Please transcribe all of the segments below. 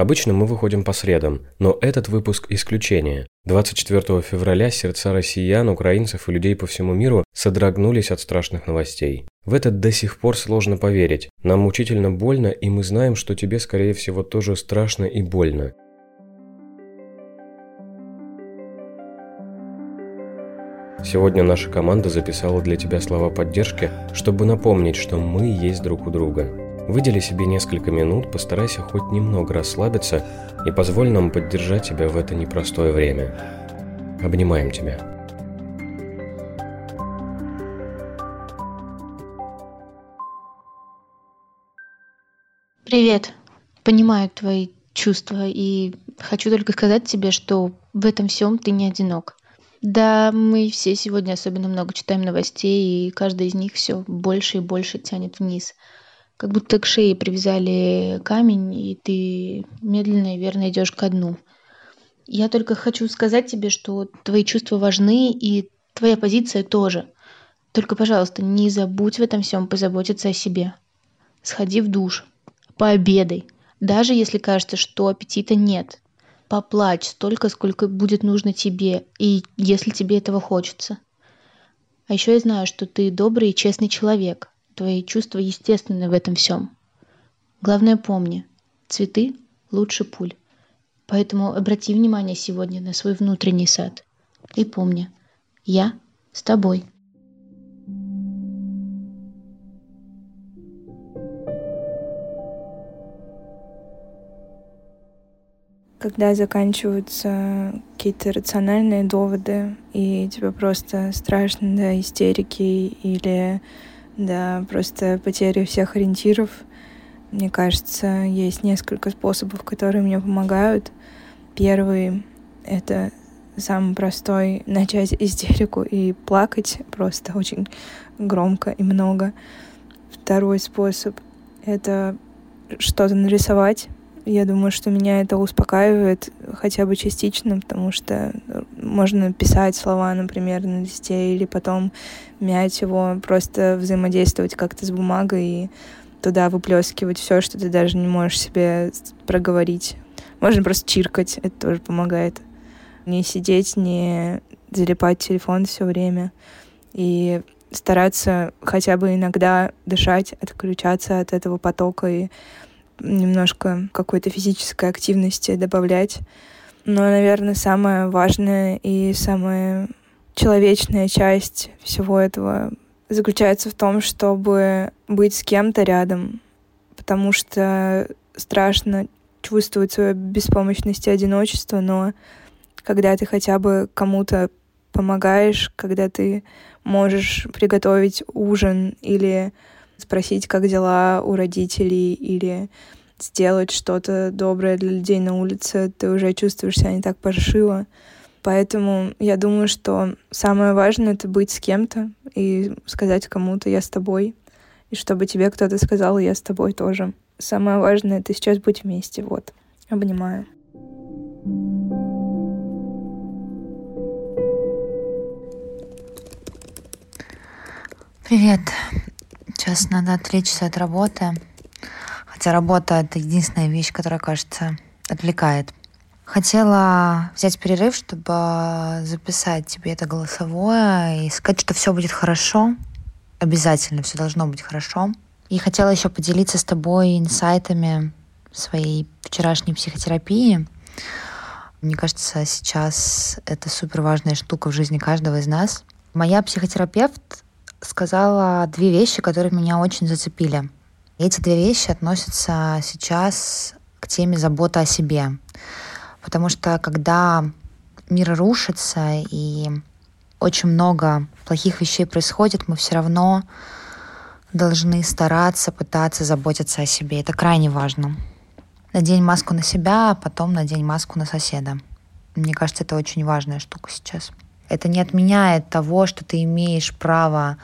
Обычно мы выходим по средам, но этот выпуск – исключение. 24 февраля сердца россиян, украинцев и людей по всему миру содрогнулись от страшных новостей. В это до сих пор сложно поверить. Нам мучительно больно, и мы знаем, что тебе, скорее всего, тоже страшно и больно. Сегодня наша команда записала для тебя слова поддержки, чтобы напомнить, что мы есть друг у друга. Выдели себе несколько минут, постарайся хоть немного расслабиться и позволь нам поддержать тебя в это непростое время. Обнимаем тебя. Привет. Понимаю твои чувства и хочу только сказать тебе, что в этом всем ты не одинок. Да, мы все сегодня особенно много читаем новостей, и каждый из них все больше и больше тянет вниз – как будто к шее привязали камень, и ты медленно и верно идешь ко дну. Я только хочу сказать тебе, что твои чувства важны, и твоя позиция тоже. Только, пожалуйста, не забудь в этом всем позаботиться о себе. Сходи в душ, пообедай, даже если кажется, что аппетита нет. Поплачь столько, сколько будет нужно тебе, и если тебе этого хочется. А еще я знаю, что ты добрый и честный человек, Твои чувства естественны в этом всем. Главное помни, цветы лучше пуль. Поэтому обрати внимание сегодня на свой внутренний сад. И помни, я с тобой. когда заканчиваются какие-то рациональные доводы, и тебе просто страшно до истерики или да, просто потери всех ориентиров. Мне кажется, есть несколько способов, которые мне помогают. Первый — это самый простой — начать истерику и плакать просто очень громко и много. Второй способ — это что-то нарисовать, я думаю, что меня это успокаивает хотя бы частично, потому что можно писать слова, например, на листе, или потом мять его, просто взаимодействовать как-то с бумагой и туда выплескивать все, что ты даже не можешь себе проговорить. Можно просто чиркать, это тоже помогает. Не сидеть, не залипать телефон все время. И стараться хотя бы иногда дышать, отключаться от этого потока и немножко какой-то физической активности добавлять. Но, наверное, самая важная и самая человечная часть всего этого заключается в том, чтобы быть с кем-то рядом, потому что страшно чувствовать свою беспомощность и одиночество, но когда ты хотя бы кому-то помогаешь, когда ты можешь приготовить ужин или спросить, как дела у родителей, или сделать что-то доброе для людей на улице, ты уже чувствуешь себя не так паршиво. Поэтому я думаю, что самое важное — это быть с кем-то и сказать кому-то «я с тобой», и чтобы тебе кто-то сказал «я с тобой тоже». Самое важное — это сейчас быть вместе. Вот. Обнимаю. Привет. Сейчас надо отвлечься от работы. Хотя работа — это единственная вещь, которая, кажется, отвлекает. Хотела взять перерыв, чтобы записать тебе это голосовое и сказать, что все будет хорошо. Обязательно все должно быть хорошо. И хотела еще поделиться с тобой инсайтами своей вчерашней психотерапии. Мне кажется, сейчас это супер важная штука в жизни каждого из нас. Моя психотерапевт сказала две вещи, которые меня очень зацепили. Эти две вещи относятся сейчас к теме заботы о себе. Потому что когда мир рушится и очень много плохих вещей происходит, мы все равно должны стараться, пытаться заботиться о себе. Это крайне важно. Надень маску на себя, а потом надень маску на соседа. Мне кажется, это очень важная штука сейчас. Это не отменяет того, что ты имеешь право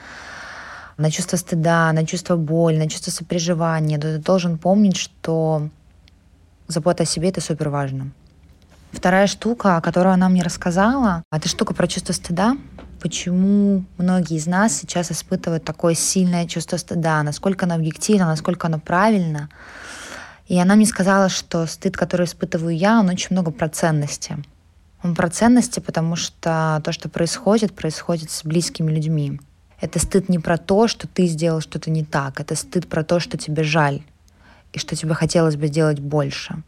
на чувство стыда, на чувство боли, на чувство сопереживания. Ты должен помнить, что забота о себе — это супер важно. Вторая штука, которую она мне рассказала, это штука про чувство стыда почему многие из нас сейчас испытывают такое сильное чувство стыда, насколько оно объективно, насколько оно правильно. И она мне сказала, что стыд, который испытываю я, он очень много про ценности. Он про ценности, потому что то, что происходит, происходит с близкими людьми. Это стыд не про то, что ты сделал что-то не так. Это стыд про то, что тебе жаль и что тебе хотелось бы сделать больше.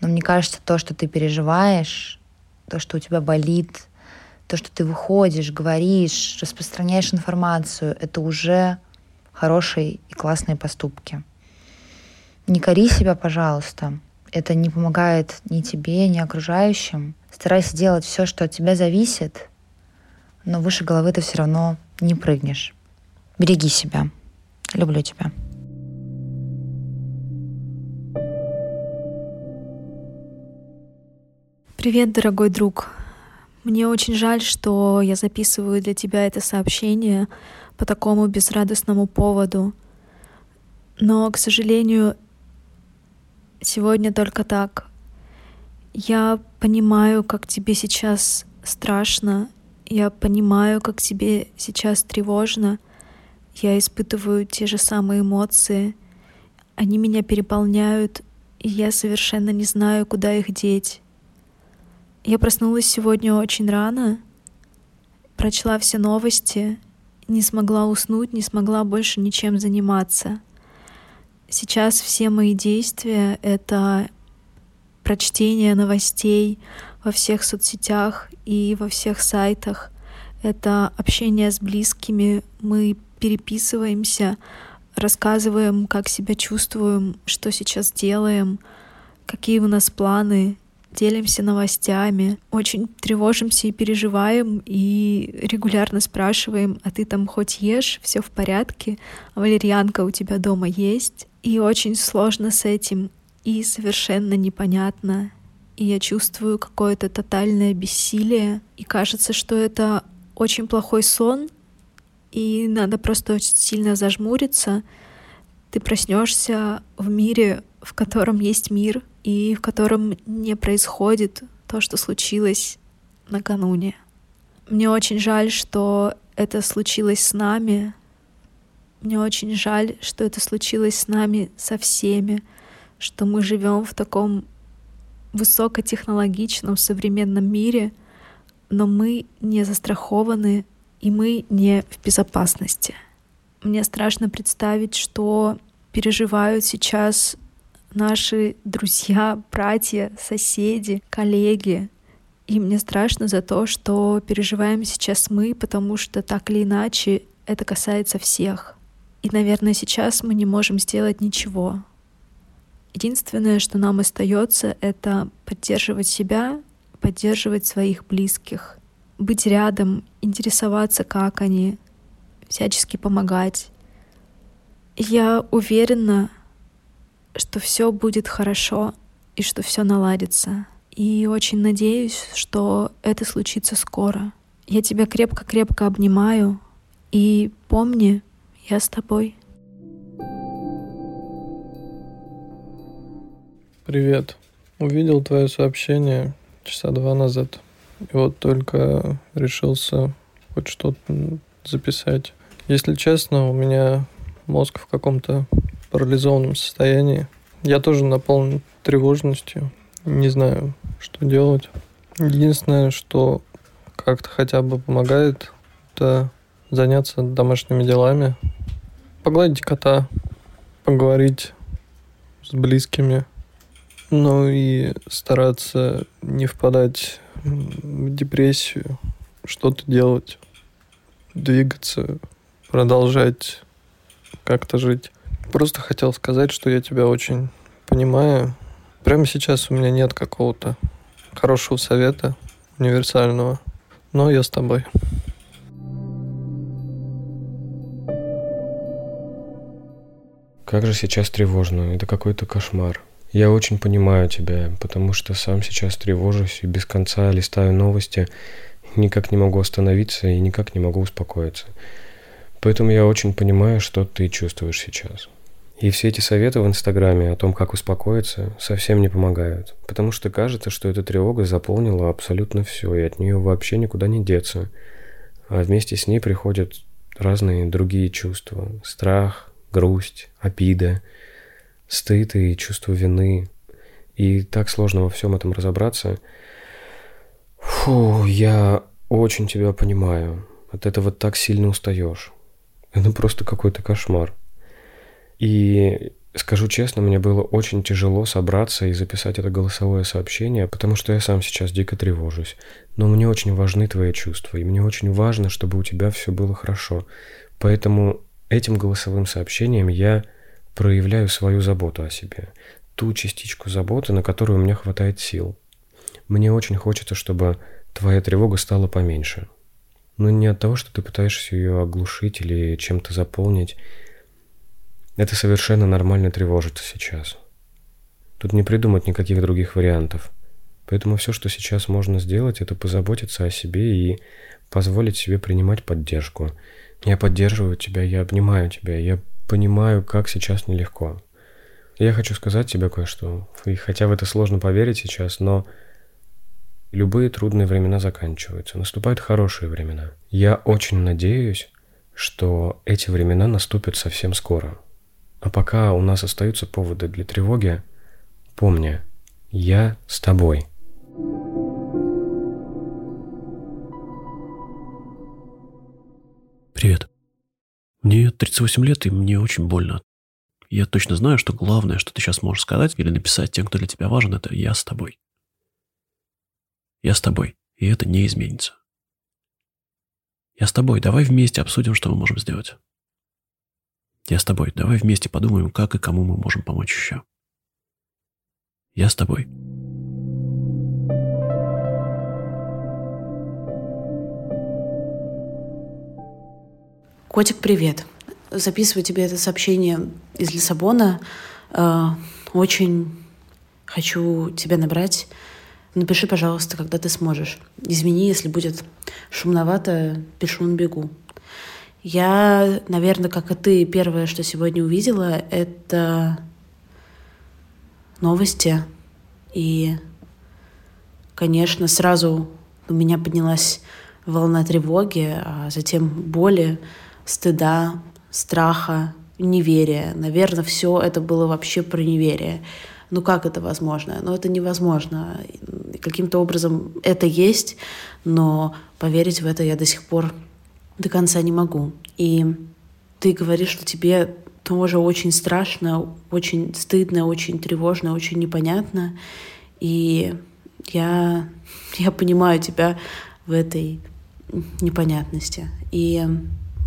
Но мне кажется, то, что ты переживаешь, то, что у тебя болит, то, что ты выходишь, говоришь, распространяешь информацию, это уже хорошие и классные поступки. Не кори себя, пожалуйста. Это не помогает ни тебе, ни окружающим. Старайся делать все, что от тебя зависит, но выше головы ты все равно не прыгнешь. Береги себя. Люблю тебя. Привет, дорогой друг. Мне очень жаль, что я записываю для тебя это сообщение по такому безрадостному поводу. Но, к сожалению, сегодня только так. Я понимаю, как тебе сейчас страшно, я понимаю, как тебе сейчас тревожно, я испытываю те же самые эмоции, они меня переполняют, и я совершенно не знаю, куда их деть. Я проснулась сегодня очень рано, прочла все новости, не смогла уснуть, не смогла больше ничем заниматься. Сейчас все мои действия — это прочтение новостей во всех соцсетях и во всех сайтах. Это общение с близкими, мы переписываемся, рассказываем, как себя чувствуем, что сейчас делаем, какие у нас планы, делимся новостями, очень тревожимся и переживаем, и регулярно спрашиваем, а ты там хоть ешь, все в порядке, а валерьянка у тебя дома есть. И очень сложно с этим, и совершенно непонятно. И я чувствую какое-то тотальное бессилие, и кажется, что это очень плохой сон, и надо просто очень сильно зажмуриться. Ты проснешься в мире, в котором есть мир, и в котором не происходит то, что случилось накануне. Мне очень жаль, что это случилось с нами. Мне очень жаль, что это случилось с нами со всеми, что мы живем в таком высокотехнологичном современном мире, но мы не застрахованы и мы не в безопасности. Мне страшно представить, что переживают сейчас наши друзья, братья, соседи, коллеги. И мне страшно за то, что переживаем сейчас мы, потому что так или иначе это касается всех. И, наверное, сейчас мы не можем сделать ничего. Единственное, что нам остается, это поддерживать себя, поддерживать своих близких, быть рядом, интересоваться, как они, всячески помогать. Я уверена, что все будет хорошо и что все наладится. И очень надеюсь, что это случится скоро. Я тебя крепко-крепко обнимаю и помни, я с тобой. Привет. Увидел твое сообщение часа два назад. И вот только решился хоть что-то записать. Если честно, у меня мозг в каком-то парализованном состоянии. Я тоже наполнен тревожностью. Не знаю, что делать. Единственное, что как-то хотя бы помогает, это заняться домашними делами. погладить кота, поговорить с близкими, ну и стараться не впадать в депрессию, что-то делать, двигаться, продолжать как-то жить. Просто хотел сказать, что я тебя очень понимаю. Прямо сейчас у меня нет какого-то хорошего совета универсального, но я с тобой. Как же сейчас тревожно, это какой-то кошмар. Я очень понимаю тебя, потому что сам сейчас тревожусь и без конца листаю новости, никак не могу остановиться и никак не могу успокоиться. Поэтому я очень понимаю, что ты чувствуешь сейчас. И все эти советы в Инстаграме о том, как успокоиться, совсем не помогают. Потому что кажется, что эта тревога заполнила абсолютно все, и от нее вообще никуда не деться. А вместе с ней приходят разные другие чувства. Страх, грусть, обида, стыд и чувство вины. И так сложно во всем этом разобраться. Фу, я очень тебя понимаю. От этого так сильно устаешь. Это просто какой-то кошмар. И скажу честно, мне было очень тяжело собраться и записать это голосовое сообщение, потому что я сам сейчас дико тревожусь. Но мне очень важны твои чувства, и мне очень важно, чтобы у тебя все было хорошо. Поэтому Этим голосовым сообщением я проявляю свою заботу о себе, ту частичку заботы, на которую у меня хватает сил. Мне очень хочется, чтобы твоя тревога стала поменьше. Но не от того, что ты пытаешься ее оглушить или чем-то заполнить. Это совершенно нормально тревожиться сейчас. Тут не придумать никаких других вариантов. Поэтому все, что сейчас можно сделать, это позаботиться о себе и позволить себе принимать поддержку – я поддерживаю тебя, я обнимаю тебя, я понимаю, как сейчас нелегко. Я хочу сказать тебе кое-что, и хотя в это сложно поверить сейчас, но любые трудные времена заканчиваются, наступают хорошие времена. Я очень надеюсь, что эти времена наступят совсем скоро. А пока у нас остаются поводы для тревоги, помни, я с тобой. Привет. Мне 38 лет, и мне очень больно. Я точно знаю, что главное, что ты сейчас можешь сказать или написать тем, кто для тебя важен, это «я с тобой». Я с тобой, и это не изменится. Я с тобой, давай вместе обсудим, что мы можем сделать. Я с тобой, давай вместе подумаем, как и кому мы можем помочь еще. Я с тобой. Котик, привет. Записываю тебе это сообщение из Лиссабона. Э, очень хочу тебя набрать. Напиши, пожалуйста, когда ты сможешь. Извини, если будет шумновато, пишу на бегу. Я, наверное, как и ты, первое, что сегодня увидела, это новости. И, конечно, сразу у меня поднялась волна тревоги, а затем боли, стыда, страха, неверия. Наверное, все это было вообще про неверие. Ну как это возможно? Ну это невозможно. Каким-то образом это есть, но поверить в это я до сих пор до конца не могу. И ты говоришь, что тебе тоже очень страшно, очень стыдно, очень тревожно, очень непонятно. И я, я понимаю тебя в этой непонятности. И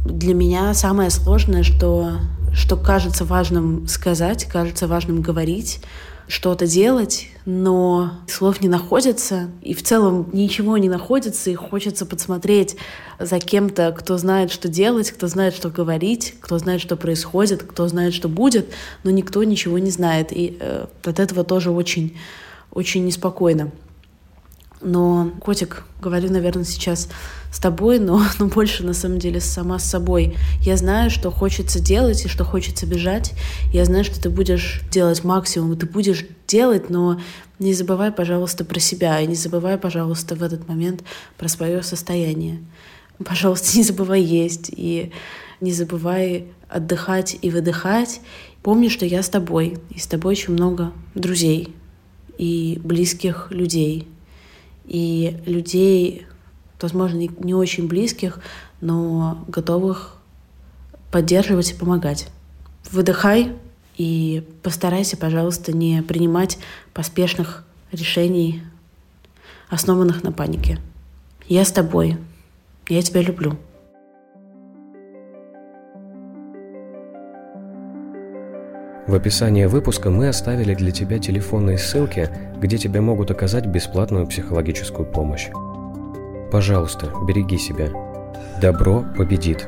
для меня самое сложное, что, что кажется важным сказать, кажется важным говорить, что-то делать, но слов не находится, и в целом ничего не находится, и хочется подсмотреть за кем-то, кто знает, что делать, кто знает, что говорить, кто знает, что происходит, кто знает, что будет, но никто ничего не знает, и э, от этого тоже очень, очень неспокойно. Но, котик, говорю, наверное, сейчас с тобой, но, но больше на самом деле сама с собой. Я знаю, что хочется делать и что хочется бежать. Я знаю, что ты будешь делать максимум, ты будешь делать, но не забывай, пожалуйста, про себя, и не забывай, пожалуйста, в этот момент про свое состояние. Пожалуйста, не забывай есть, и не забывай отдыхать и выдыхать. Помни, что я с тобой, и с тобой очень много друзей и близких людей, и людей, возможно, не очень близких, но готовых поддерживать и помогать. Выдыхай и постарайся, пожалуйста, не принимать поспешных решений, основанных на панике. Я с тобой. Я тебя люблю. В описании выпуска мы оставили для тебя телефонные ссылки, где тебе могут оказать бесплатную психологическую помощь. Пожалуйста, береги себя. Добро победит.